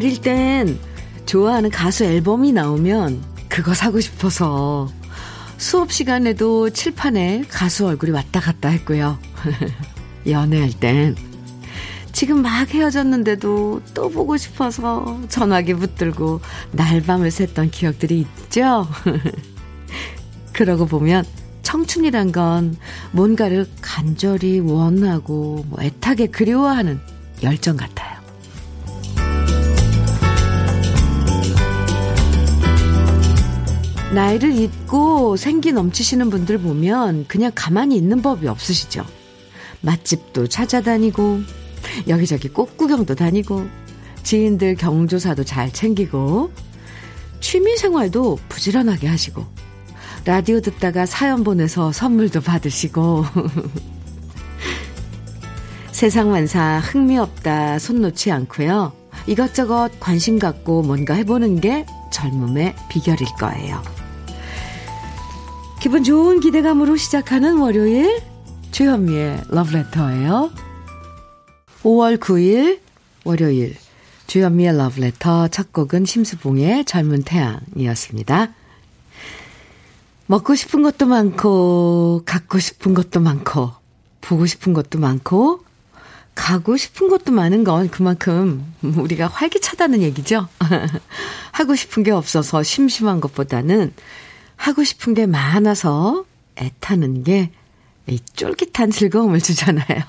어릴 땐 좋아하는 가수 앨범이 나오면 그거 사고 싶어서 수업 시간에도 칠판에 가수 얼굴이 왔다 갔다 했고요. 연애할 땐 지금 막 헤어졌는데도 또 보고 싶어서 전화기 붙들고 날밤을 샜던 기억들이 있죠? 그러고 보면 청춘이란 건 뭔가를 간절히 원하고 뭐 애타게 그리워하는 열정 같아요. 나이를 잊고 생기 넘치시는 분들 보면 그냥 가만히 있는 법이 없으시죠. 맛집도 찾아다니고 여기저기 꽃구경도 다니고 지인들 경조사도 잘 챙기고 취미 생활도 부지런하게 하시고 라디오 듣다가 사연 보내서 선물도 받으시고 세상 만사 흥미없다 손 놓지 않고요. 이것저것 관심 갖고 뭔가 해보는 게 젊음의 비결일 거예요. 기분 좋은 기대감으로 시작하는 월요일 주현미의 러브레터예요. 5월 9일 월요일 주현미의 러브레터 첫 곡은 심수봉의 젊은 태양이었습니다. 먹고 싶은 것도 많고 갖고 싶은 것도 많고 보고 싶은 것도 많고 가고 싶은 것도 많은 건 그만큼 우리가 활기차다는 얘기죠. 하고 싶은 게 없어서 심심한 것보다는 하고 싶은 게 많아서 애타는 게 쫄깃한 즐거움을 주잖아요.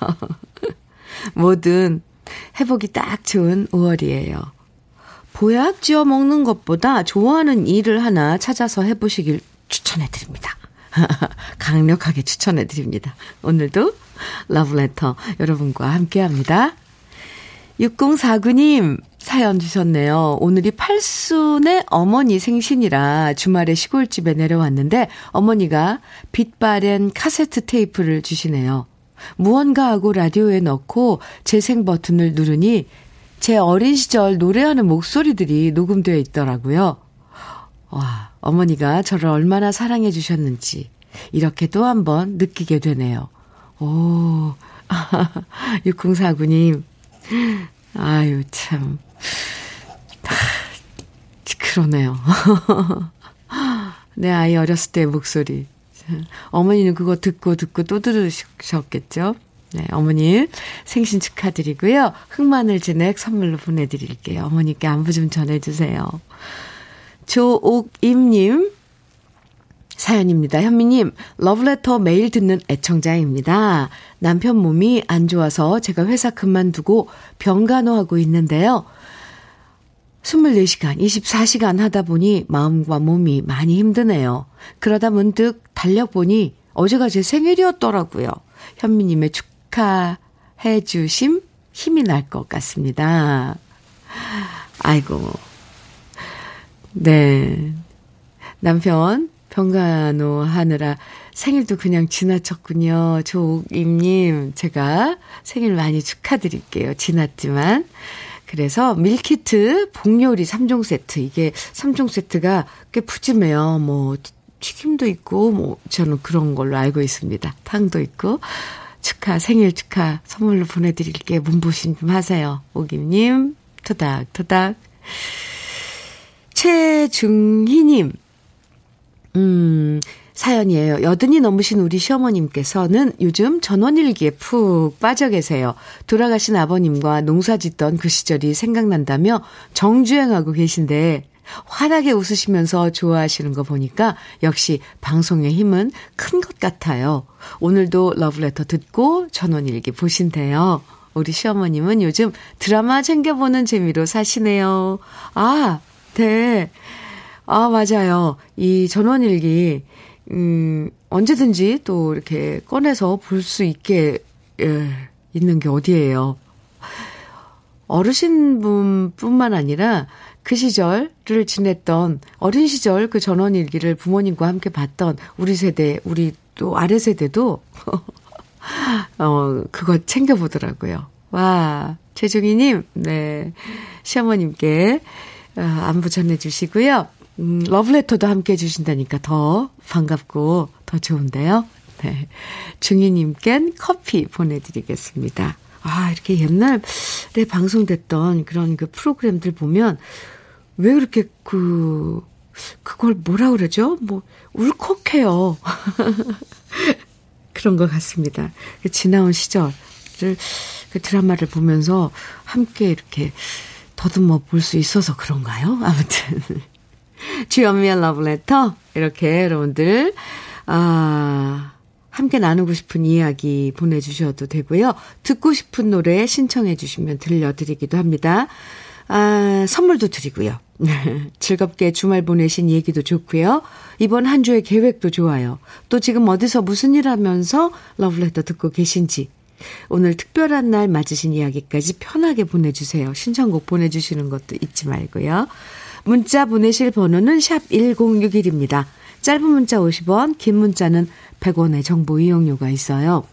뭐든 해보기 딱 좋은 5월이에요. 보약 지어 먹는 것보다 좋아하는 일을 하나 찾아서 해보시길 추천해드립니다. 강력하게 추천해드립니다. 오늘도 러브레터 여러분과 함께 합니다. 6049님 사연 주셨네요. 오늘이 팔순의 어머니 생신이라 주말에 시골집에 내려왔는데 어머니가 빛바랜 카세트 테이프를 주시네요. 무언가 하고 라디오에 넣고 재생 버튼을 누르니 제 어린 시절 노래하는 목소리들이 녹음되어 있더라고요. 와, 어머니가 저를 얼마나 사랑해 주셨는지 이렇게 또 한 번 느끼게 되네요. 오, 6049님. 아유, 참. 그러네요. 내 아이 어렸을 때 목소리. 어머니는 그거 듣고 듣고 또 들으셨겠죠? 네, 어머니 생신 축하드리고요. 흑마늘 진액 선물로 보내드릴게요. 어머니께 안부 좀 전해주세요. 조옥임님 사연입니다. 현미님, 러브레터 매일 듣는 애청자입니다. 남편 몸이 안 좋아서 제가 회사 그만두고 병간호하고 있는데요. 24시간, 24시간 하다 보니 마음과 몸이 많이 힘드네요. 그러다 문득 달력보니 어제가 제 생일이었더라고요. 현미님의 축하해 주심 힘이 날 것 같습니다. 아이고. 네. 남편 병간호 하느라 생일도 그냥 지나쳤군요. 조임님, 제가 생일 많이 축하드릴게요. 지났지만. 그래서 밀키트 복요리 3종 세트. 이게 3종 세트가 꽤 푸짐해요. 뭐, 튀김도 있고, 뭐, 저는 그런 걸로 알고 있습니다. 탕도 있고. 축하, 생일 축하 선물로 보내드릴게요. 문보신 좀 하세요. 오김님, 토닥토닥. 최중희님, 음, 사연이에요. 여든이 넘으신 우리 시어머님께서는 요즘 전원일기에 푹 빠져 계세요. 돌아가신 아버님과 농사 짓던 그 시절이 생각난다며 정주행하고 계신데 환하게 웃으시면서 좋아하시는 거 보니까 역시 방송의 힘은 큰 것 같아요. 오늘도 러브레터 듣고 전원일기 보신대요. 우리 시어머님은 요즘 드라마 챙겨보는 재미로 사시네요. 아, 네. 아, 맞아요. 이 전원일기, 음, 언제든지 또 이렇게 꺼내서 볼 수 있게, 예, 있는 게 어디예요. 어르신분 뿐만 아니라 그 시절을 지냈던 어린 시절 그 전원일기를 부모님과 함께 봤던 우리 세대, 우리 또 아래 세대도, 어, 그거 챙겨보더라고요. 와, 최중희님, 네. 시어머님께, 어, 안부 전해주시고요. 음, 러브레터도 함께 해주신다니까 더 반갑고 더 좋은데요. 네. 중희님껜 커피 보내드리겠습니다. 아, 이렇게 옛날에 방송됐던 그런 그 프로그램들 보면 왜 그렇게 그, 그걸 뭐라 그러죠? 뭐, 울컥해요. 그런 것 같습니다. 그 지나온 시절을, 그 드라마를 보면서 함께 이렇게 더듬어 볼 수 있어서 그런가요? 아무튼. 주연미의 러브레터. 이렇게 여러분들, 아, 함께 나누고 싶은 이야기 보내주셔도 되고요. 듣고 싶은 노래 신청해 주시면 들려드리기도 합니다. 아, 선물도 드리고요. 즐겁게 주말 보내신 얘기도 좋고요. 이번 한 주의 계획도 좋아요. 또 지금 어디서 무슨 일 하면서 러브레터 듣고 계신지. 오늘 특별한 날 맞으신 이야기까지 편하게 보내주세요. 신청곡 보내주시는 것도 잊지 말고요. 문자 보내실 번호는 샵 1061입니다. 짧은 문자 50원, 긴 문자는 100원의 정보 이용료가 있어요.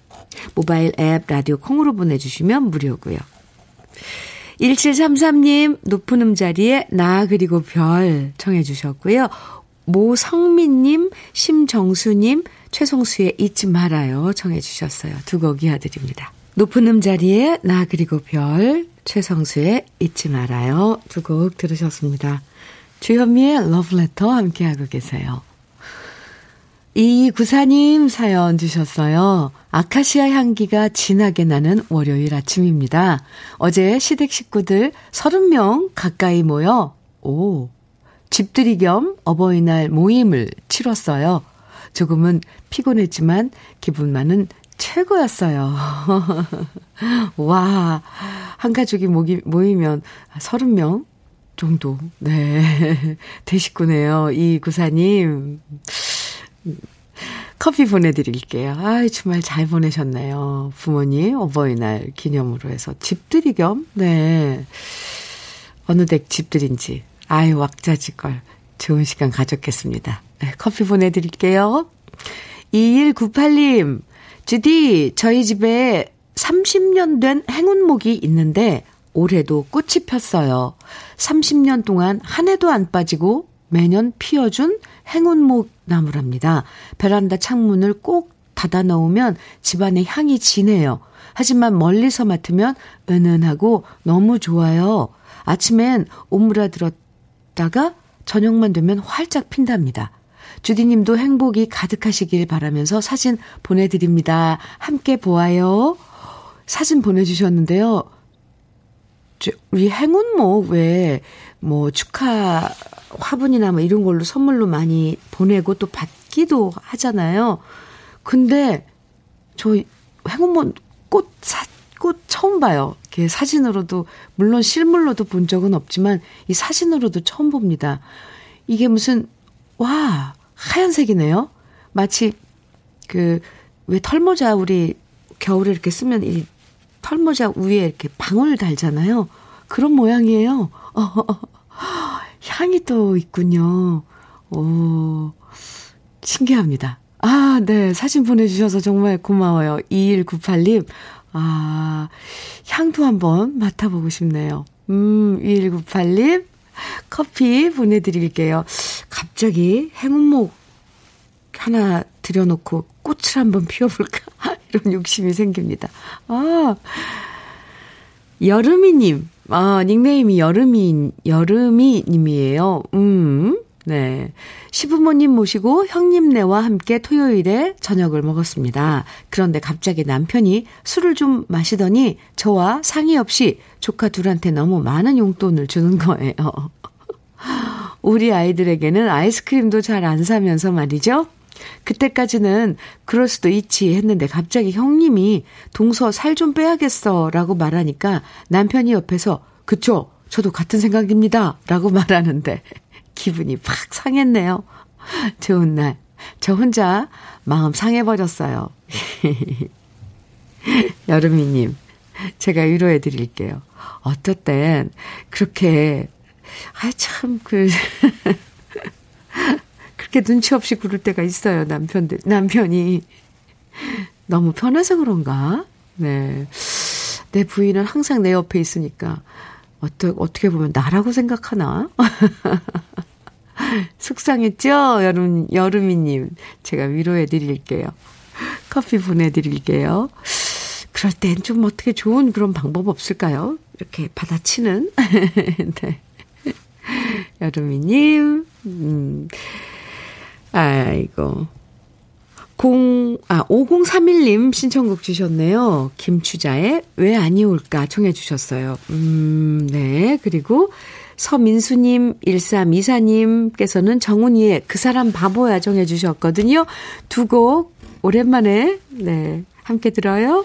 모바일 앱 라디오 콩으로 보내주시면 무료고요. 1733님, 높은 음자리에 나 그리고 별 청해 주셨고요. 모성민님, 심정수님, 최송수의 잊지 말아요 청해 주셨어요. 두 곡 이어드립니다. 높은 음자리에 나 그리고 별, 최성수의 잊지 말아요 두 곡 들으셨습니다. 주현미의 러브레터 함께하고 계세요. 이 구사님 사연 주셨어요. 아카시아 향기가 진하게 나는 월요일 아침입니다. 어제 시댁 식구들 30명 가까이 모여, 오, 집들이 겸 어버이날 모임을 치렀어요. 조금은 피곤했지만 기분만은 최고였어요. 와, 한 가족이 모기, 모이면 30명 정도, 네. 대식구네요. 이 구사님. 커피 보내드릴게요. 아 주말 잘 보내셨네요. 부모님 어버이날 기념으로 해서 집들이 겸, 네. 어느 댁 집들인지, 아유, 왁자지껄. 좋은 시간 가졌겠습니다. 네, 커피 보내드릴게요. 2198님, 주디, 저희 집에 30년 된 행운목이 있는데, 올해도 꽃이 폈어요. 30년 동안 한 해도 안 빠지고 매년 피어준 행운목 나무랍니다. 베란다 창문을 꼭 닫아 놓으면 집안의 향이 진해요. 하지만 멀리서 맡으면 은은하고 너무 좋아요. 아침엔 오므라 들었다가 저녁만 되면 활짝 핀답니다. 주디님도 행복이 가득하시길 바라면서 사진 보내드립니다. 함께 보아요. 사진 보내주셨는데요. 우리 행운목 왜, 뭐, 축하 화분이나 뭐 이런 걸로 선물로 많이 보내고 또 받기도 하잖아요. 근데 저 행운목 꽃, 사, 꽃 처음 봐요. 이렇게 사진으로도, 물론 실물로도 본 적은 없지만 이 사진으로도 처음 봅니다. 이게 무슨, 와, 하얀색이네요. 마치 그, 왜 털모자 우리 겨울에 이렇게 쓰면 이 털모자 위에 이렇게 방울 달잖아요. 그런 모양이에요. 어, 향이 또 있군요. 오, 신기합니다. 아, 네. 사진 보내주셔서 정말 고마워요. 2198님. 아, 향도 한번 맡아보고 싶네요. 음, 2198님. 커피 보내드릴게요. 갑자기 행운목 하나 들여놓고 꽃을 한번 피워볼까? 이런 욕심이 생깁니다. 아, 여름이님. 아, 닉네임이 여름이, 여름이 님이에요. 음, 네. 시부모님 모시고 형님네와 함께 토요일에 저녁을 먹었습니다. 그런데 갑자기 남편이 술을 좀 마시더니 저와 상의 없이 조카 둘한테 너무 많은 용돈을 주는 거예요. 우리 아이들에게는 아이스크림도 잘 안 사면서 말이죠. 그때까지는 그럴 수도 있지 했는데 갑자기 형님이 동서 살 좀 빼야겠어 라고 말하니까 남편이 옆에서 그쵸 저도 같은 생각입니다 라고 말하는데 기분이 팍 상했네요. 좋은 날. 저 혼자 마음 상해버렸어요. 여름이님, 제가 위로해 드릴게요. 어떨 땐 그렇게, 아, 참, 그, 그렇게 눈치 없이 굴을 때가 있어요, 남편들, 남편이. 너무 편해서 그런가? 네. 내 부인은 항상 내 옆에 있으니까, 어떠, 어떻게 보면 나라고 생각하나? 속상했죠? 여름, 여름이님. 제가 위로해 드릴게요. 커피 보내드릴게요. 그럴 땐 좀 어떻게 좋은 그런 방법 없을까요? 이렇게 받아치는. 네. 여름이님, 음, 아이고. 0, 아, 5031님 신청곡 주셨네요. 김추자의 왜 아니 올까 청해 주셨어요. 음, 네. 그리고 서민수님, 1324님께서는 정훈이의 그 사람 바보야 정해 주셨거든요. 두 곡 오랜만에, 네. 함께 들어요.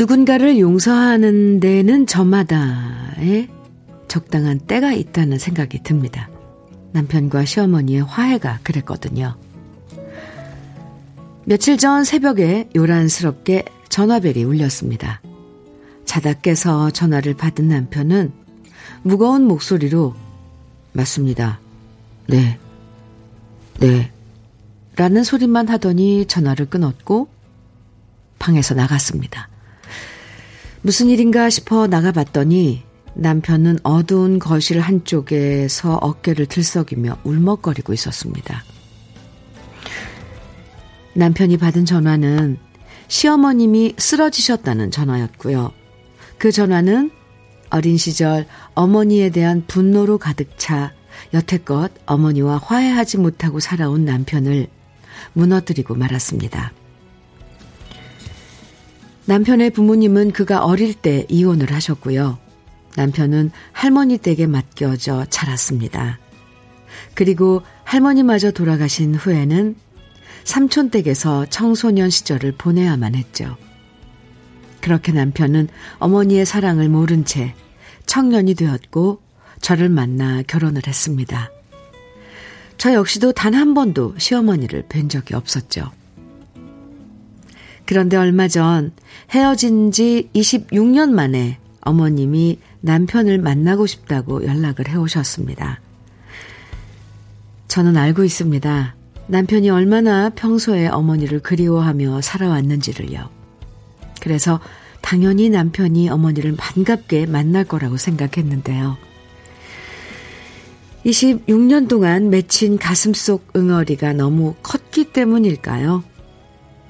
누군가를 용서하는 데는 저마다의 적당한 때가 있다는 생각이 듭니다. 남편과 시어머니의 화해가 그랬거든요. 며칠 전 새벽에 요란스럽게 전화벨이 울렸습니다. 자다 깨서 전화를 받은 남편은 무거운 목소리로 맞습니다. 네. 네. 라는 소리만 하더니 전화를 끊었고 방에서 나갔습니다. 무슨 일인가 싶어 나가봤더니 남편은 어두운 거실 한쪽에서 어깨를 들썩이며 울먹거리고 있었습니다. 남편이 받은 전화는 시어머님이 쓰러지셨다는 전화였고요. 그 전화는 어린 시절 어머니에 대한 분노로 가득 차 여태껏 어머니와 화해하지 못하고 살아온 남편을 무너뜨리고 말았습니다. 남편의 부모님은 그가 어릴 때 이혼을 하셨고요. 남편은 할머니 댁에 맡겨져 자랐습니다. 그리고 할머니마저 돌아가신 후에는 삼촌 댁에서 청소년 시절을 보내야만 했죠. 그렇게 남편은 어머니의 사랑을 모른 채 청년이 되었고 저를 만나 결혼을 했습니다. 저 역시도 단 한 번도 시어머니를 뵌 적이 없었죠. 그런데 얼마 전 헤어진 지 26년 만에 어머님이 남편을 만나고 싶다고 연락을 해 오셨습니다. 저는 알고 있습니다. 남편이 얼마나 평소에 어머니를 그리워하며 살아왔는지를요. 그래서 당연히 남편이 어머니를 반갑게 만날 거라고 생각했는데요. 26년 동안 맺힌 가슴 속 응어리가 너무 컸기 때문일까요?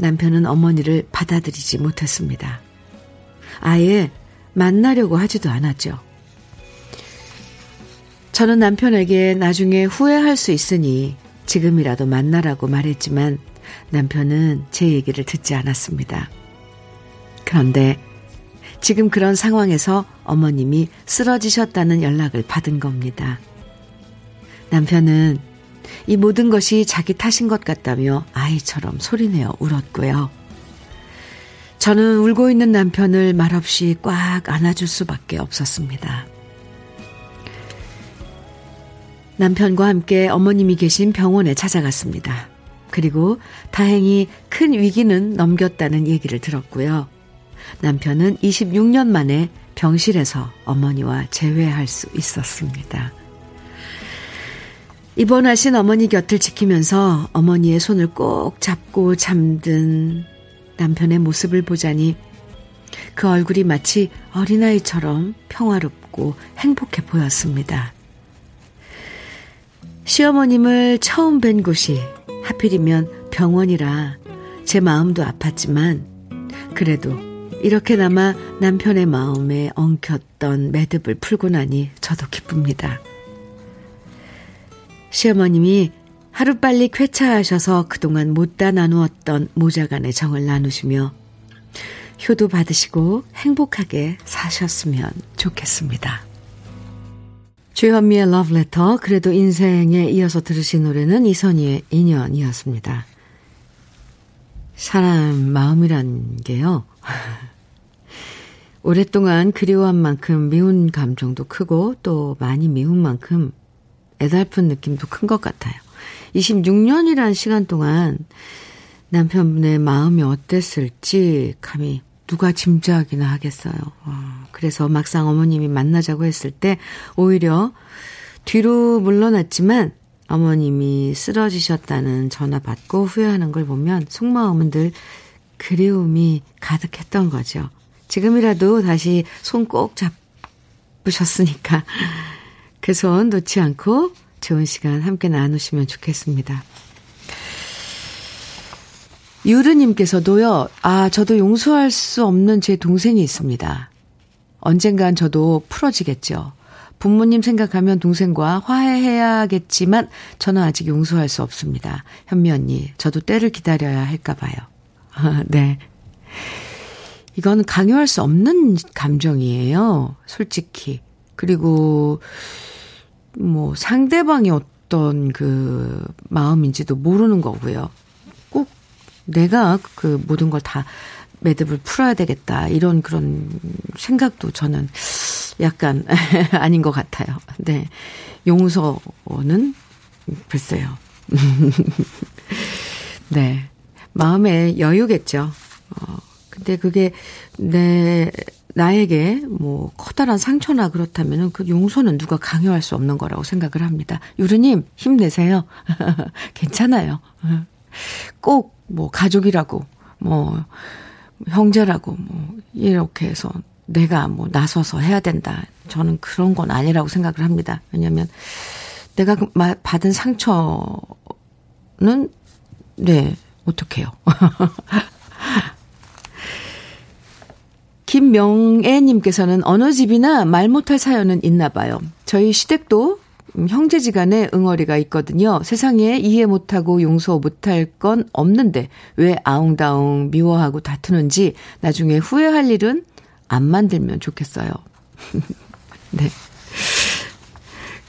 남편은 어머니를 받아들이지 못했습니다. 아예 만나려고 하지도 않았죠. 저는 남편에게 나중에 후회할 수 있으니 지금이라도 만나라고 말했지만 남편은 제 얘기를 듣지 않았습니다. 그런데 지금 그런 상황에서 어머님이 쓰러지셨다는 연락을 받은 겁니다. 남편은 이 모든 것이 자기 탓인 것 같다며 아이처럼 소리내어 울었고요. 저는 울고 있는 남편을 말없이 꽉 안아줄 수밖에 없었습니다. 남편과 함께 어머님이 계신 병원에 찾아갔습니다. 그리고 다행히 큰 위기는 넘겼다는 얘기를 들었고요. 남편은 26년 만에 병실에서 어머니와 재회할 수 있었습니다. 입원하신 어머니 곁을 지키면서 어머니의 손을 꼭 잡고 잠든 남편의 모습을 보자니 그 얼굴이 마치 어린아이처럼 평화롭고 행복해 보였습니다. 시어머님을 처음 뵌 곳이 하필이면 병원이라 제 마음도 아팠지만 그래도 이렇게나마 남편의 마음에 엉켰던 매듭을 풀고 나니 저도 기쁩니다. 시어머님이 하루빨리 쾌차하셔서 그동안 못다 나누었던 모자간의 정을 나누시며 효도 받으시고 행복하게 사셨으면 좋겠습니다. 주현미의 러브레터 그래도 인생에 이어서 들으신 노래는 이선희의 인연이었습니다. 사람 마음이란 게요. 오랫동안 그리워한 만큼 미운 감정도 크고 또 많이 미운 만큼 애달픈 느낌도 큰 것 같아요. 26년이란 시간 동안 남편분의 마음이 어땠을지 감히 누가 짐작이나 하겠어요. 어, 그래서 막상 어머님이 만나자고 했을 때 오히려 뒤로 물러났지만 어머님이 쓰러지셨다는 전화 받고 후회하는 걸 보면 속마음은 늘 그리움이 가득했던 거죠. 지금이라도 다시 손 꼭 잡으셨으니까 그손 놓지 않고 좋은 시간 함께 나누시면 좋겠습니다. 유르님께서도요, 아, 저도 용서할 수 없는 제 동생이 있습니다. 언젠간 저도 풀어지겠죠. 부모님 생각하면 동생과 화해해야겠지만 저는 아직 용서할 수 없습니다. 현미 언니, 저도 때를 기다려야 할까 봐요. 네. 이건 강요할 수 없는 감정이에요. 솔직히. 그리고 뭐 상대방이 어떤 그 마음인지도 모르는 거고요. 꼭 내가 그 모든 걸 다 매듭을 풀어야 되겠다. 이런 그런 생각도 저는 약간 아닌 것 같아요. 네. 용서는 글쎄요. 네. 마음의 여유겠죠. 어, 근데 그게 내, 나에게 뭐 커다란 상처나 그렇다면은 그 용서는 누가 강요할 수 없는 거라고 생각을 합니다. 유르님, 힘내세요. 괜찮아요. 꼭 뭐 가족이라고, 뭐 형제라고, 뭐 이렇게 해서 내가 뭐 나서서 해야 된다. 저는 그런 건 아니라고 생각을 합니다. 왜냐면 내가 그 받은 상처는 네, 어떡해요. 김명애님께서는 어느 집이나 말 못할 사연은 있나 봐요. 저희 시댁도 형제지간에 응어리가 있거든요. 세상에 이해 못하고 용서 못할 건 없는데 왜 아웅다웅 미워하고 다투는지 나중에 후회할 일은 안 만들면 좋겠어요. 네.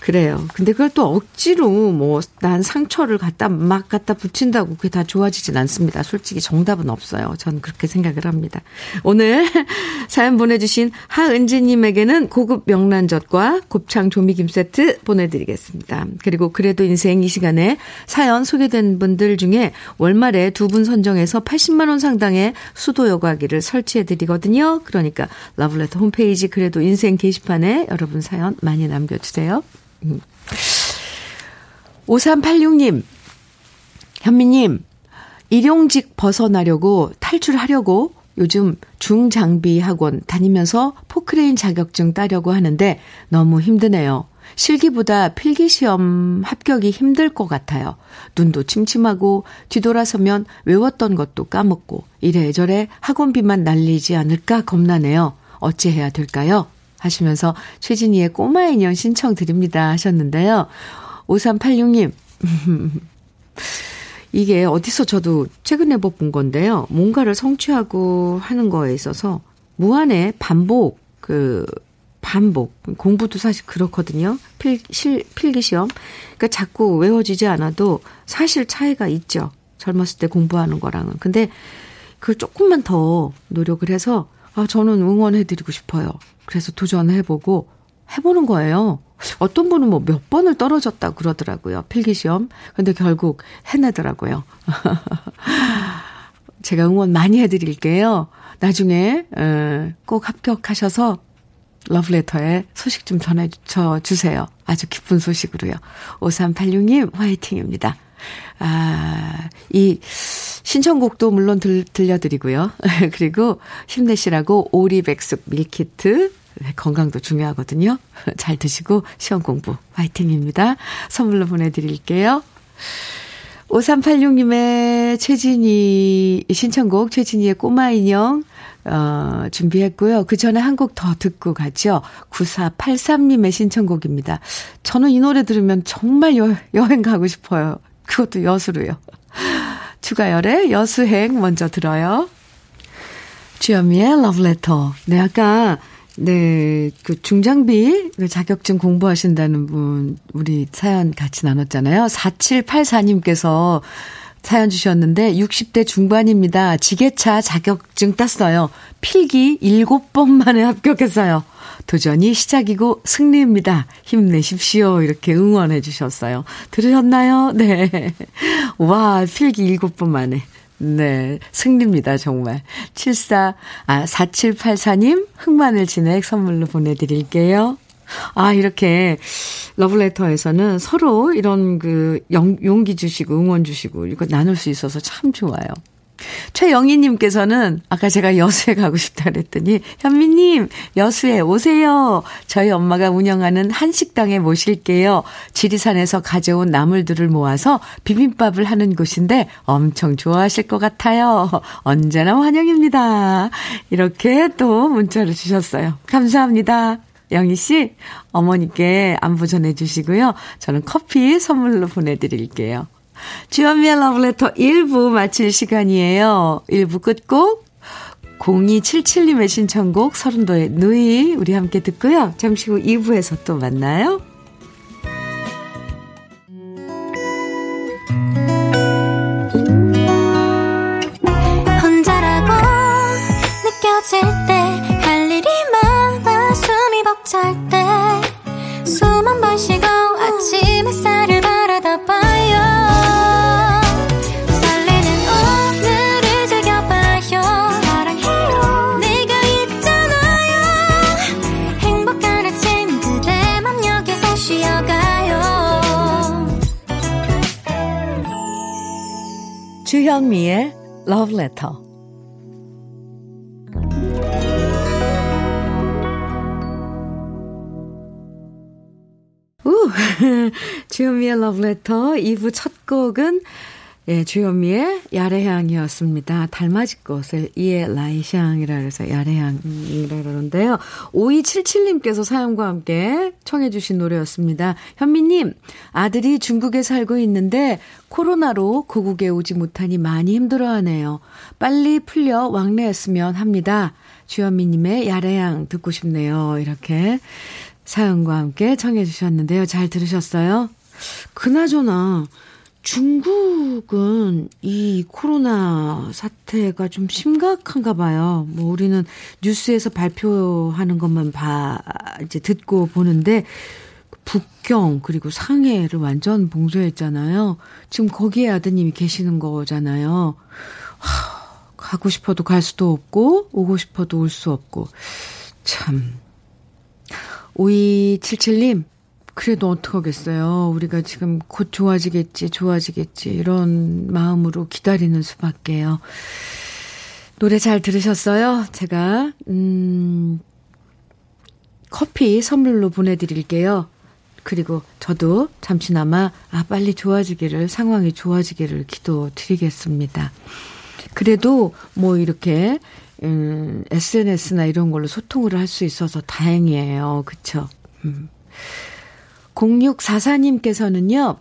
그래요. 근데 그걸 또 억지로 뭐 난 상처를 갖다 막 갖다 붙인다고 그게 다 좋아지진 않습니다. 솔직히 정답은 없어요. 저는 그렇게 생각을 합니다. 오늘 사연 보내주신 하은지님에게는 고급 명란젓과 곱창 조미김 세트 보내드리겠습니다. 그리고 그래도 인생 이 시간에 사연 소개된 분들 중에 월말에 두 분 선정해서 80만원 상당의 수도 여과기를 설치해드리거든요. 그러니까 러블레터 홈페이지 그래도 인생 게시판에 여러분 사연 많이 남겨주세요. 5386님, 현미님, 일용직 벗어나려고 탈출하려고 요즘 중장비 학원 다니면서 포크레인 자격증 따려고 하는데 너무 힘드네요. 실기보다 필기시험 합격이 힘들 것 같아요. 눈도 침침하고 뒤돌아서면 외웠던 것도 까먹고 이래저래 학원비만 날리지 않을까 겁나네요. 어찌해야 될까요? 하시면서 최진희의 꼬마 인형 신청 드립니다 하셨는데요. 5386님. 이게 어디서 저도 최근에 본 건데요. 뭔가를 성취하고 하는 거에 있어서 무한의 반복, 그, 반복. 공부도 사실 그렇거든요. 필, 실, 필기 시험. 그러니까 자꾸 외워지지 않아도 사실 차이가 있죠. 젊었을 때 공부하는 거랑은. 근데 그걸 조금만 더 노력을 해서, 아, 저는 응원해드리고 싶어요. 그래서 도전해보고 해보는 거예요. 어떤 분은 뭐 몇 번을 떨어졌다 그러더라고요. 필기시험. 근데 결국 해내더라고요. 제가 응원 많이 해드릴게요. 나중에 꼭 합격하셔서 러브레터에 소식 좀 전해주세요. 아주 기쁜 소식으로요. 5386님 화이팅입니다. 아, 이 신청곡도 물론 들, 들려드리고요. 그리고 힘내시라고 오리백숙 밀키트 네, 건강도 중요하거든요. 잘 드시고 시험 공부 화이팅입니다. 선물로 보내드릴게요. 5386님의 최진희 신청곡 최진희의 꼬마 인형 어, 준비했고요. 그 전에 한 곡 더 듣고 가죠. 9483님의 신청곡입니다. 저는 이 노래 들으면 정말 여, 여행 가고 싶어요. 그것도 여수로요. 추가열의 여수행 먼저 들어요. 주현미의 러브레터. 네, 아까 네, 그 중장비 자격증 공부하신다는 분, 우리 사연 같이 나눴잖아요. 4784님께서 사연 주셨는데 60대 중반입니다. 지게차 자격증 땄어요. 필기 7번 만에 합격했어요. 도전이 시작이고 승리입니다. 힘내십시오. 이렇게 응원해 주셨어요. 들으셨나요? 네. 와, 필기 7번 만에. 네. 승리입니다, 정말. 74, 아, 4784님, 흑마늘 진액 선물로 보내드릴게요. 아, 이렇게 러블레터에서는 서로 이런 그 용기 주시고 응원 주시고 이거 나눌 수 있어서 참 좋아요. 최영희님께서는 아까 제가 여수에 가고 싶다 그랬더니 현미님 여수에 오세요. 저희 엄마가 운영하는 한식당에 모실게요. 지리산에서 가져온 나물들을 모아서 비빔밥을 하는 곳인데 엄청 좋아하실 것 같아요. 언제나 환영입니다. 이렇게 또 문자를 주셨어요. 감사합니다. 영희 씨, 어머니께 안부 전해주시고요. 저는 커피 선물로 보내드릴게요. 주연미의 러브레터 1부 마칠 시간이에요. 1부 끝곡 0277님의 신청곡 서른도의 누이 우리 함께 듣고요. 잠시 후 2부에서 또 만나요. Letter. 우! 주현미의 Letter 2부 첫 곡은 예, 주현미의 야래향이었습니다. 달맞이 꽃을 이에 라이샹이라 그래서 야래향이라 그러는데요. 5277님께서 사연과 함께 청해 주신 노래였습니다. 현미님, 아들이 중국에 살고 있는데 코로나로 고국에 오지 못하니 많이 힘들어하네요. 빨리 풀려 왕래했으면 합니다. 주현미님의 야래향 듣고 싶네요. 이렇게 사연과 함께 청해 주셨는데요. 잘 들으셨어요? 그나저나 중국은 이 코로나 사태가 좀 심각한가 봐요. 뭐 우리는 뉴스에서 발표하는 것만 봐 이제 듣고 보는데 북경 그리고 상해를 완전 봉쇄했잖아요. 지금 거기에 아드님이 계시는 거잖아요. 하, 가고 싶어도 갈 수도 없고 오고 싶어도 올 수 없고 참 5277님 그래도 어떡하겠어요. 우리가 지금 곧 좋아지겠지, 좋아지겠지. 이런 마음으로 기다리는 수밖에요. 노래 잘 들으셨어요? 제가, 음, 커피 선물로 보내드릴게요. 그리고 저도 잠시나마, 아, 빨리 좋아지기를, 상황이 좋아지기를 기도 드리겠습니다. 그래도 뭐 이렇게, 음, SNS나 이런 걸로 소통을 할 수 있어서 다행이에요. 그쵸? 음. 0644님께서는요,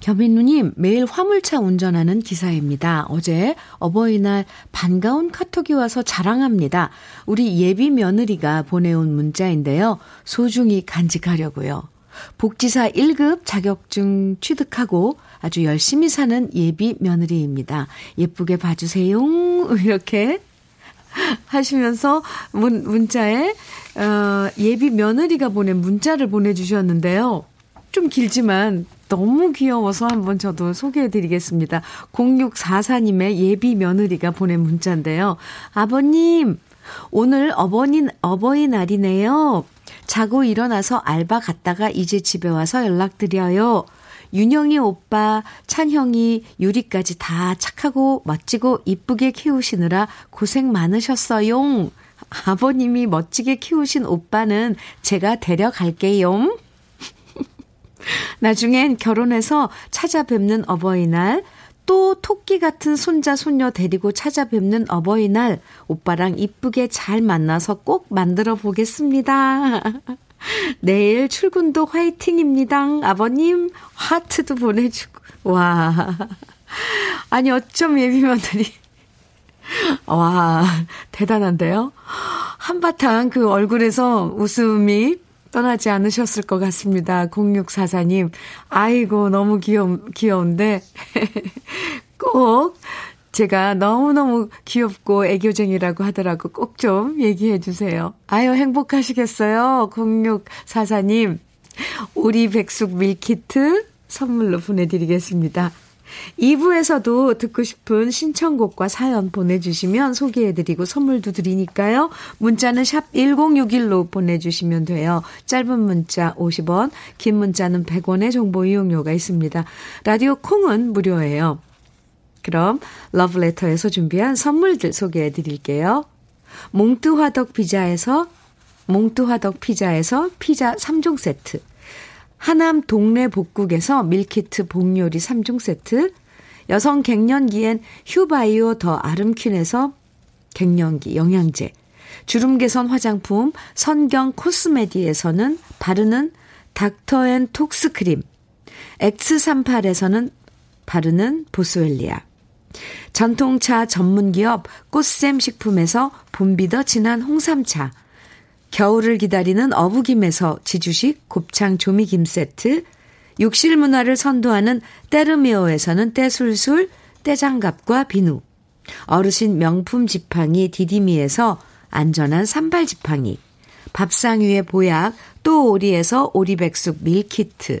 겸인누님, 매일 화물차 운전하는 기사입니다. 어제 어버이날 반가운 카톡이 와서 자랑합니다. 우리 예비 며느리가 보내온 문자인데요. 소중히 간직하려고요. 복지사 1급 자격증 취득하고 아주 열심히 사는 예비 며느리입니다. 예쁘게 봐주세요. 이렇게 하시면서 문, 문자에 어, 예비 며느리가 보낸 문자를 보내주셨는데요. 좀 길지만 너무 귀여워서 한번 저도 소개해드리겠습니다. 0644님의 예비 며느리가 보낸 문자인데요. 아버님, 오늘 어버니, 어버이날이네요. 자고 일어나서 알바 갔다가 이제 집에 와서 연락드려요. 윤영이 오빠, 찬형이, 유리까지 다 착하고 멋지고 이쁘게 키우시느라 고생 많으셨어요. 아버님이 멋지게 키우신 오빠는 제가 데려갈게요. 나중엔 결혼해서 찾아뵙는 어버이날, 또 토끼 같은 손자, 손녀 데리고 찾아뵙는 어버이날, 오빠랑 이쁘게 잘 만나서 꼭 만들어 보겠습니다. 내일 출근도 화이팅입니다. 아버님, 하트도 보내주고. 와. 아니, 어쩜 예비며느리. 와, 대단한데요? 한바탕 그 얼굴에서 웃음이 떠나지 않으셨을 것 같습니다. 0644님. 아이고, 너무 귀여, 귀여운데. 꼭 제가 너무너무 귀엽고 애교쟁이라고 하더라고 꼭 좀 얘기해 주세요. 아유, 행복하시겠어요? 0644님. 오리 백숙 밀키트 선물로 보내드리겠습니다. 2부에서도 듣고 싶은 신청곡과 사연 보내주시면 소개해드리고 선물도 드리니까요. 문자는 샵 1061로 보내주시면 돼요. 짧은 문자 50원, 긴 문자는 100원의 정보 이용료가 있습니다. 라디오 콩은 무료예요. 그럼 러브레터에서 준비한 선물들 소개해 드릴게요. 몽뚜화덕 피자에서 몽뚜화덕 피자에서 피자 3종 세트. 하남 동네 복국에서 밀키트 복요리 3종 세트. 여성 갱년기엔 휴바이오 더 아름퀸에서 갱년기 영양제. 주름 개선 화장품 선경 코스메디에서는 바르는 닥터앤 톡스 크림. X38에서는 바르는 보스웰리아. 전통차 전문기업 꽃샘 식품에서 봄비더 진한 홍삼차, 겨울을 기다리는 어부김에서 지주식 곱창 조미김 세트, 욕실 문화를 선도하는 때르미오에서는 때술술, 때장갑과 비누, 어르신 명품 지팡이 디디미에서 안전한 삼발 지팡이, 밥상 위의 보약 또 오리에서 오리백숙 밀키트,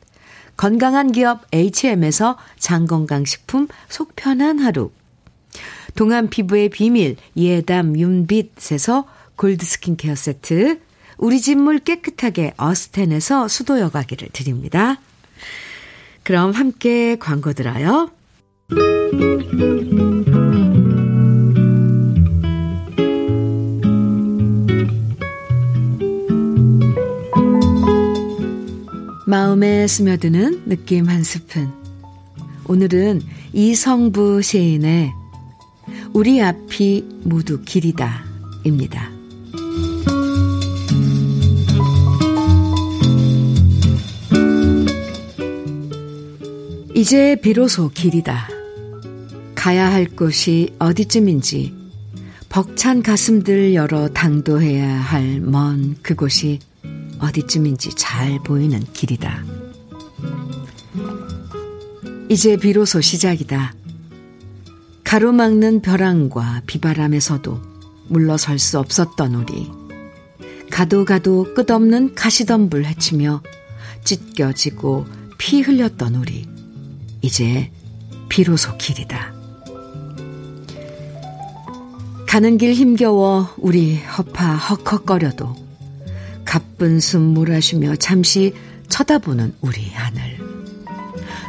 건강한 기업 HM에서 장건강식품 속편한 하루. 동안 피부의 비밀 예담 윤빛에서 골드 스킨케어 세트. 우리 집물 깨끗하게 어스텐에서 수도 여과기를 드립니다. 그럼 함께 광고 들어요. 마음에 스며드는 느낌 한 스푼. 오늘은 이성부 시인의 우리 앞이 모두 길이다 입니다. 이제 비로소 길이다. 가야 할 곳이 어디쯤인지 벅찬 가슴들 열어 당도해야 할 먼 그곳이 어디쯤인지 잘 보이는 길이다. 이제 비로소 시작이다. 가로막는 벼랑과 비바람에서도 물러설 수 없었던 우리. 가도 가도 끝없는 가시덤불 헤치며 찢겨지고 피 흘렸던 우리. 이제 비로소 길이다. 가는 길 힘겨워 우리 허파 헉헉거려도 가쁜 숨 몰아쉬며 잠시 쳐다보는 우리 하늘.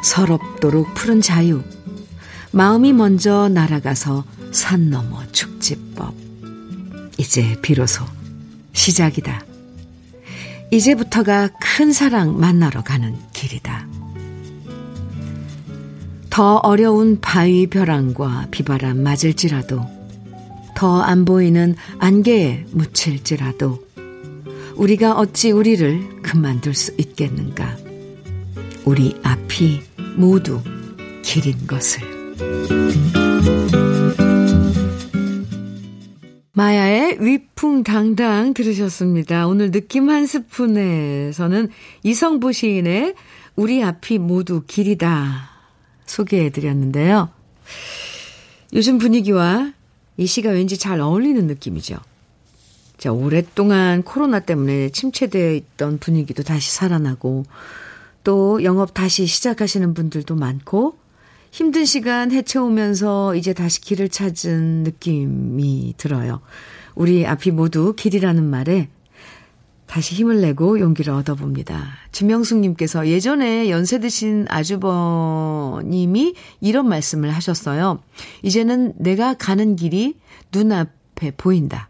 서럽도록 푸른 자유. 마음이 먼저 날아가서 산 너머 축지법. 이제 비로소 시작이다. 이제부터가 큰 사랑 만나러 가는 길이다. 더 어려운 바위 벼랑과 비바람 맞을지라도, 더 안 보이는 안개에 묻힐지라도, 우리가 어찌 우리를 그만둘 수 있겠는가? 우리 앞이 모두 길인 것을. 마야의 위풍당당 들으셨습니다. 오늘 느낌 한 스푼에서는 이성보 시인의 우리 앞이 모두 길이다 소개해 드렸는데요. 요즘 분위기와 이 시가 왠지 잘 어울리는 느낌이죠. 자, 오랫동안 코로나 때문에 침체되어 있던 분위기도 다시 살아나고 또 영업 다시 시작하시는 분들도 많고 힘든 시간 헤쳐오면서 이제 다시 길을 찾은 느낌이 들어요. 우리 앞이 모두 길이라는 말에 다시 힘을 내고 용기를 얻어봅니다. 지명숙님께서 예전에 연세 드신 아주버님이 이런 말씀을 하셨어요. 이제는 내가 가는 길이 눈앞에 보인다.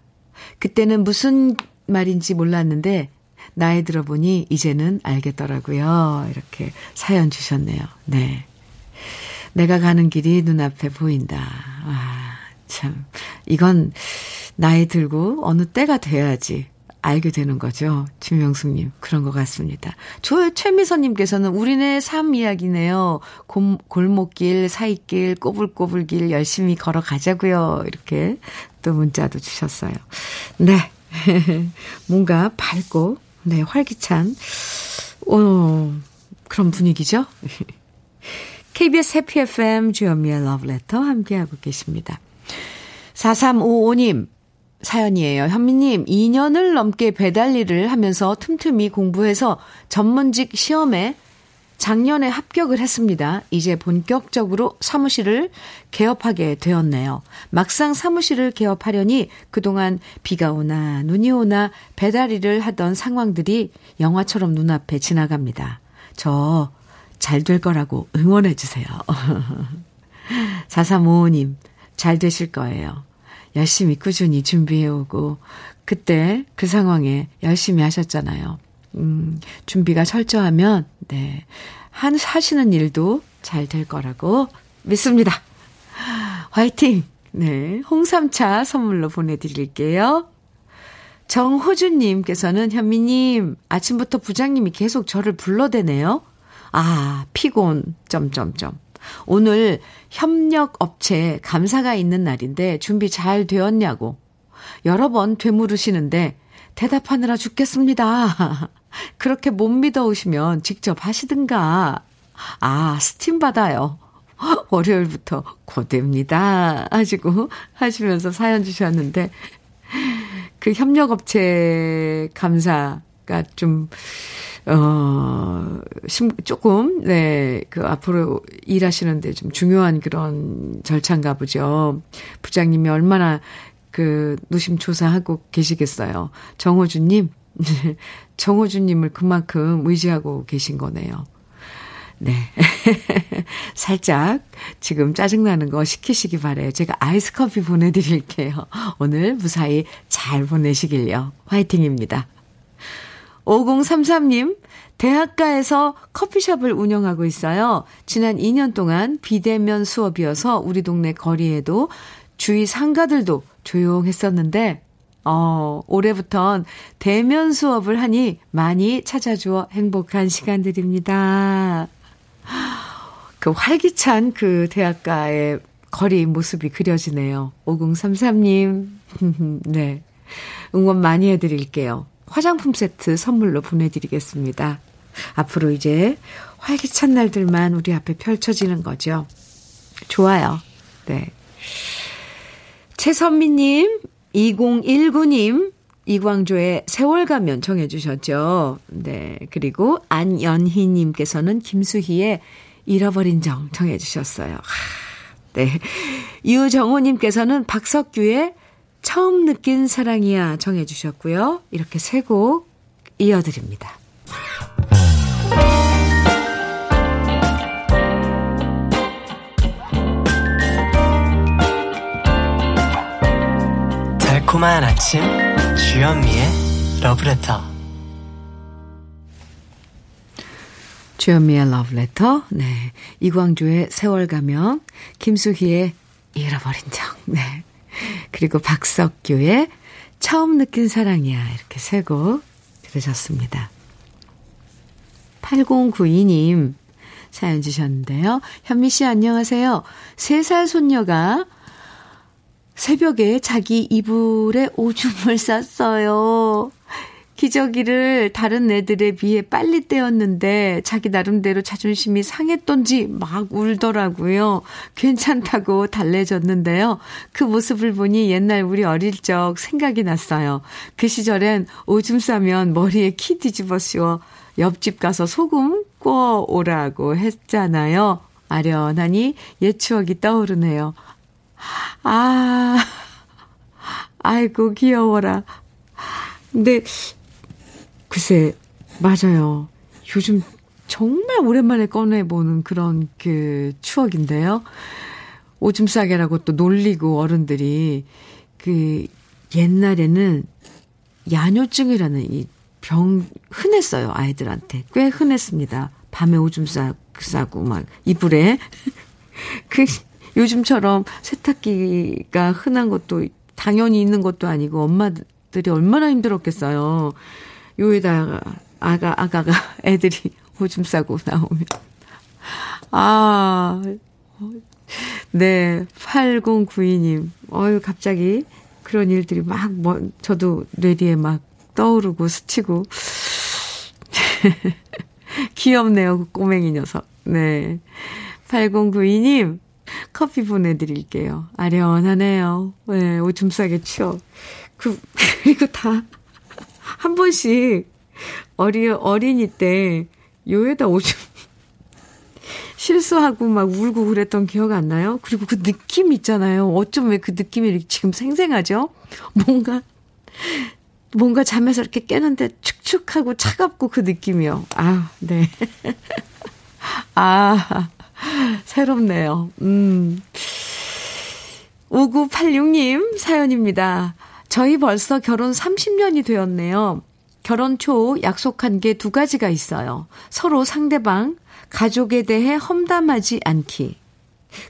그때는 무슨 말인지 몰랐는데 나이 들어보니 이제는 알겠더라고요. 이렇게 사연 주셨네요. 네. 내가 가는 길이 눈앞에 보인다. 아, 참. 이건 나이 들고 어느 때가 돼야지 알게 되는 거죠. 김명숙님. 그런 것 같습니다. 조, 최미선님께서는 우리네 삶 이야기네요. 곰, 골목길, 사이길, 꼬불꼬불길 열심히 걸어가자고요. 이렇게 또 문자도 주셨어요. 네. 뭔가 밝고, 네, 활기찬, 어, 그런 분위기죠. KBS 해피 FM 주현미의 러브레터 함께하고 계십니다. 4355님, 사연이에요. 현미님, 2년을 넘게 배달 일을 하면서 틈틈이 공부해서 전문직 시험에 작년에 합격을 했습니다. 이제 본격적으로 사무실을 개업하게 되었네요. 막상 사무실을 개업하려니 그동안 비가 오나 눈이 오나 배달 일을 하던 상황들이 영화처럼 눈앞에 지나갑니다. 저 잘 될 거라고 응원해 주세요. 4355님, 잘 되실 거예요. 열심히 꾸준히 준비해오고, 그때 그 상황에 열심히 하셨잖아요. 음, 준비가 철저하면, 네. 한, 하시는 일도 잘 될 거라고 믿습니다. 화이팅! 네. 홍삼차 선물로 보내드릴게요. 정호준님께서는 현미님, 아침부터 부장님이 계속 저를 불러대네요. 아, 피곤, 점점점. 오늘 협력업체 감사가 있는 날인데 준비 잘 되었냐고 여러 번 되물으시는데 대답하느라 죽겠습니다. 그렇게 못 믿어오시면 직접 하시든가. 아, 스팀 받아요. 월요일부터 고됩니다. 하시고 하시면서 사연 주셨는데 그 협력업체 감사가 좀 어, 조금, 네, 그 앞으로 일하시는데 좀 중요한 그런 절차인가 보죠. 부장님이 얼마나 그 노심초사하고 계시겠어요. 정호주님, 정호주님을 그만큼 의지하고 계신 거네요. 네. 살짝 지금 짜증나는 거 시키시기 바래요. 제가 아이스 커피 보내드릴게요. 오늘 무사히 잘 보내시길요. 화이팅입니다. 5033님, 대학가에서 커피숍을 운영하고 있어요. 지난 2년 동안 비대면 수업이어서 우리 동네 거리에도 주위 상가들도 조용했었는데, 어, 올해부턴 대면 수업을 하니 많이 찾아주어 행복한 시간들입니다. 그 활기찬 그 대학가의 거리 모습이 그려지네요. 5033님. 네. 응원 많이 해드릴게요. 화장품 세트 선물로 보내드리겠습니다. 앞으로 이제 활기찬 날들만 우리 앞에 펼쳐지는 거죠. 좋아요. 네. 최선미님, 2019님, 이광조의 세월 가면 정해 주셨죠. 네. 그리고 안연희 님께서는 김수희의 잃어버린 정 정해 주셨어요. 네. 유정호 님께서는 박석규의 처음 느낀 사랑이야 정해 주셨고요. 이렇게 세 곡 이어드립니다. 달콤한 아침 주현미의 러브레터 주현미의 러브레터 네 이광조의 세월 가면 김수희의 잃어버린 정 네. 그리고 박석규의 처음 느낀 사랑이야. 이렇게 세 곡 들으셨습니다. 8092님 사연 주셨는데요. 현미 씨 안녕하세요. 3살 손녀가 새벽에 자기 이불에 오줌을 쌌어요. 기저귀를 다른 애들에 비해 빨리 떼었는데 자기 나름대로 자존심이 상했던지 막 울더라고요. 괜찮다고 달래줬는데요. 그 모습을 보니 옛날 우리 어릴 적 생각이 났어요. 그 시절엔 오줌 싸면 머리에 키 뒤집어 씌워 옆집 가서 소금 구워 오라고 했잖아요. 아련하니 옛 추억이 떠오르네요. 아, 아이고, 귀여워라. 근데 글쎄, 맞아요. 요즘 정말 오랜만에 꺼내보는 그런 그 추억인데요. 오줌 싸개라고 또 놀리고 어른들이 그 옛날에는 야뇨증이라는 이 병 흔했어요. 아이들한테. 꽤 흔했습니다. 밤에 오줌 싸, 싸고 막 이불에. 그 요즘처럼 세탁기가 흔한 것도 당연히 있는 것도 아니고 엄마들이 얼마나 힘들었겠어요. 요에다가 아가, 아가가 애들이 오줌 싸고 나오면. 아, 네. 8092님. 어유 갑자기 그런 일들이 막, 뭐, 저도 뇌리에 막 떠오르고 스치고. 귀엽네요, 그 꼬맹이 녀석. 네. 8092님, 커피 보내드릴게요. 아련하네요. 네, 오줌 싸게 추억. 그, 그리고 다, 한 번씩, 어리, 어린이 때, 요에다 오줌, 실수하고 막 울고 그랬던 기억 안 나요? 그리고 그 느낌 있잖아요. 어쩜 왜 그 느낌이 지금 생생하죠? 뭔가, 뭔가 잠에서 이렇게 깨는데 축축하고 차갑고 그 느낌이요. 아, 네. 아, 새롭네요. 음. 5986님 사연입니다. 저희 벌써 결혼 30년이 되었네요. 결혼 초 약속한 게 두 가지가 있어요. 서로 상대방, 가족에 대해 험담하지 않기.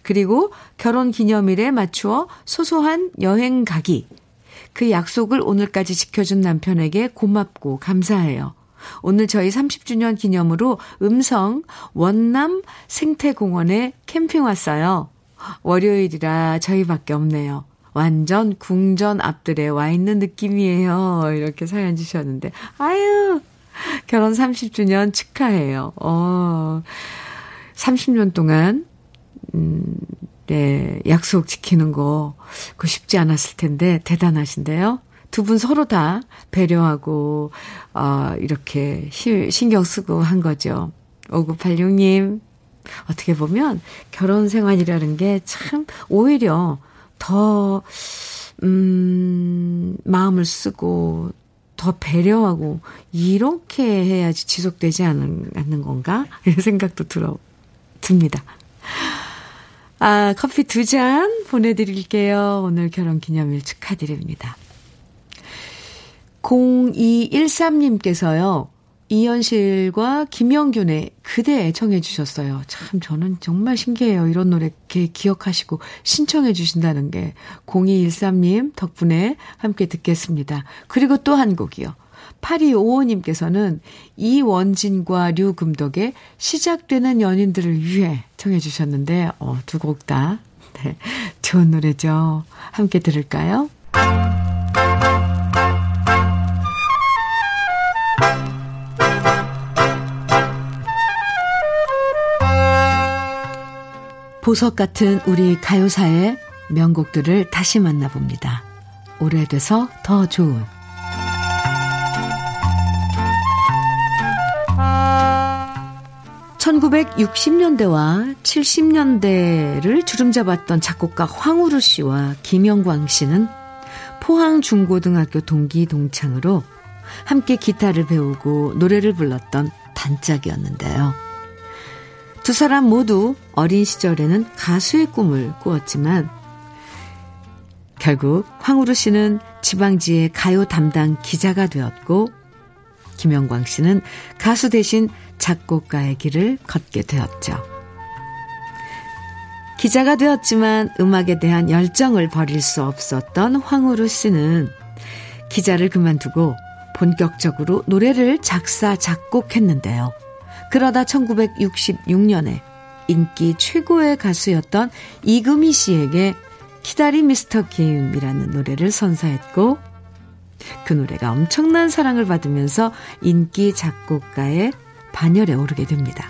그리고 결혼 기념일에 맞추어 소소한 여행 가기. 그 약속을 오늘까지 지켜준 남편에게 고맙고 감사해요. 오늘 저희 30주년 기념으로 음성 원남 생태공원에 캠핑 왔어요. 월요일이라 저희밖에 없네요. 완전 궁전 앞들에 와 있는 느낌이에요. 이렇게 사연 주셨는데, 아유, 결혼 30주년 축하해요. 어, 30년 동안, 음, 네, 약속 지키는 거, 그 쉽지 않았을 텐데, 대단하신데요. 두 분 서로 다 배려하고, 어, 이렇게 신경 쓰고 한 거죠. 5986님, 어떻게 보면 결혼 생활이라는 게 참 오히려 더, 음, 마음을 쓰고 더 배려하고 이렇게 해야지 지속되지 않는, 않는 건가? 이런 생각도 들어, 듭니다. 아, 커피 두 잔 보내드릴게요. 오늘 결혼 기념일 축하드립니다. 0213님께서요. 이현실과 김영균의 그대 청해 주셨어요. 참 저는 정말 신기해요. 이런 노래 이렇게 기억하시고 신청해 주신다는 게 0213님 덕분에 함께 듣겠습니다. 그리고 또 한 곡이요. 8255님께서는 이원진과 류금덕의 시작되는 연인들을 위해 청해 주셨는데 어, 두 곡 다 네, 좋은 노래죠. 함께 들을까요? 보석 같은 우리 가요사의 명곡들을 다시 만나봅니다. 오래돼서 더 좋은 1960년대와 70년대를 주름잡았던 작곡가 황우루 씨와 김영광 씨는 포항 중고등학교 동기 동창으로 함께 기타를 배우고 노래를 불렀던 단짝이었는데요. 두 사람 모두 어린 시절에는 가수의 꿈을 꾸었지만 결국 황우루 씨는 지방지의 가요 담당 기자가 되었고 김영광 씨는 가수 대신 작곡가의 길을 걷게 되었죠. 기자가 되었지만 음악에 대한 열정을 버릴 수 없었던 황우루 씨는 기자를 그만두고 본격적으로 노래를 작사, 작곡했는데요. 그러다 1966년에 인기 최고의 가수였던 이금희 씨에게 기다리 미스터 김이라는 노래를 선사했고 그 노래가 엄청난 사랑을 받으면서 인기 작곡가의 반열에 오르게 됩니다.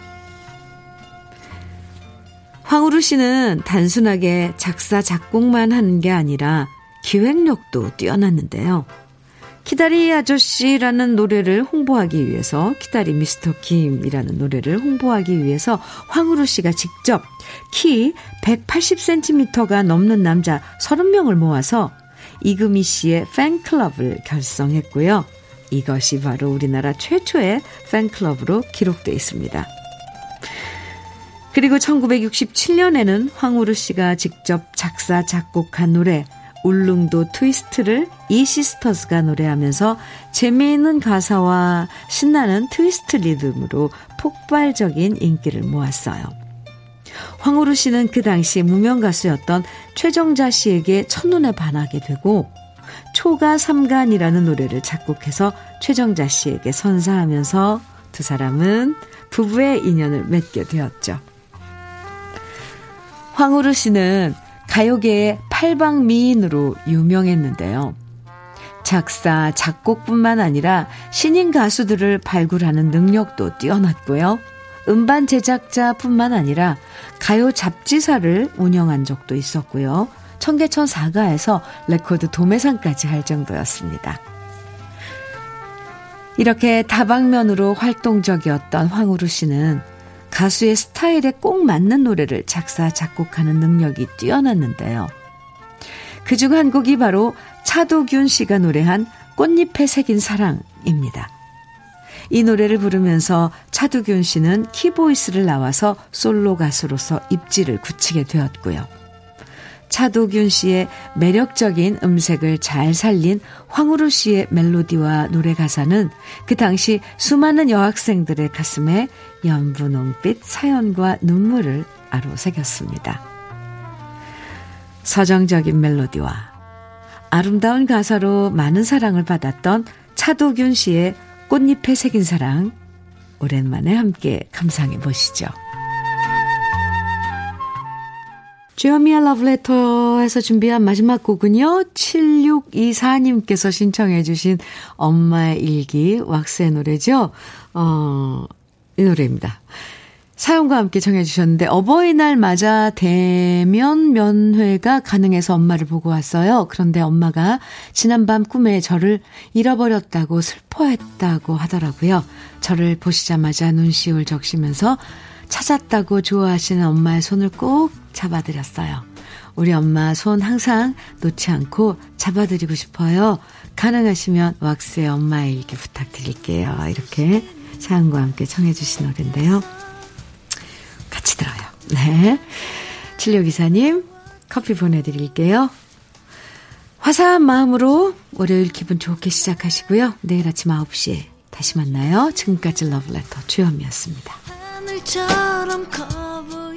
황우루 씨는 단순하게 작사, 작곡만 하는 게 아니라 기획력도 뛰어났는데요. 키다리 아저씨라는 노래를 홍보하기 위해서 키다리 미스터 김이라는 노래를 홍보하기 위해서 황우루 씨가 직접 키 180cm가 넘는 남자 30명을 모아서 이금희 씨의 팬클럽을 결성했고요. 이것이 바로 우리나라 최초의 팬클럽으로 기록되어 있습니다. 그리고 1967년에는 황우루 씨가 직접 작사, 작곡한 노래 울릉도 트위스트를 이 시스터즈가 노래하면서 재미있는 가사와 신나는 트위스트 리듬으로 폭발적인 인기를 모았어요. 황우루 씨는 그 당시 무명 가수였던 최정자 씨에게 첫눈에 반하게 되고 초가 삼간이라는 노래를 작곡해서 최정자 씨에게 선사하면서 두 사람은 부부의 인연을 맺게 되었죠. 황우루 씨는 가요계의 팔방미인으로 유명했는데요. 작사, 작곡뿐만 아니라 신인 가수들을 발굴하는 능력도 뛰어났고요. 음반 제작자뿐만 아니라 가요 잡지사를 운영한 적도 있었고요. 청계천 사가에서 레코드 도매상까지 할 정도였습니다. 이렇게 다방면으로 활동적이었던 황우루 씨는 가수의 스타일에 꼭 맞는 노래를 작사, 작곡하는 능력이 뛰어났는데요. 그 중 한 곡이 바로 차도균 씨가 노래한 꽃잎에 새긴 사랑입니다. 이 노래를 부르면서 차두균 씨는 키보이스를 나와서 솔로 가수로서 입지를 굳히게 되었고요. 차도균 씨의 매력적인 음색을 잘 살린 황우루 씨의 멜로디와 노래 가사는 그 당시 수많은 여학생들의 가슴에 연분홍빛 사연과 눈물을 아로새겼습니다. 서정적인 멜로디와 아름다운 가사로 많은 사랑을 받았던 차도균 씨의 꽃잎에 새긴 사랑 오랜만에 함께 감상해 보시죠. 주여미아 러브레터에서 준비한 마지막 곡은요. 7624님께서 신청해 주신 엄마의 일기 왁스의 노래죠. 어, 이 노래입니다. 사연과 함께 정해 주셨는데 어버이날 맞아 대면 면회가 가능해서 엄마를 보고 왔어요. 그런데 엄마가 지난밤 꿈에 저를 잃어버렸다고 슬퍼했다고 하더라고요. 저를 보시자마자 눈시울 적시면서 찾았다고 좋아하시는 엄마의 손을 꼭 잡아드렸어요. 우리 엄마 손 항상 놓지 않고 잡아드리고 싶어요. 가능하시면 왁스의 일기 부탁드릴게요. 이렇게 사연과 함께 청해주신 노래인데요. 같이 들어요. 네. 7624님, 커피 보내드릴게요. 화사한 마음으로 월요일 기분 좋게 시작하시고요. 내일 아침 9시에 다시 만나요. 지금까지 러브레터 주현미였습니다. 하늘처럼 거북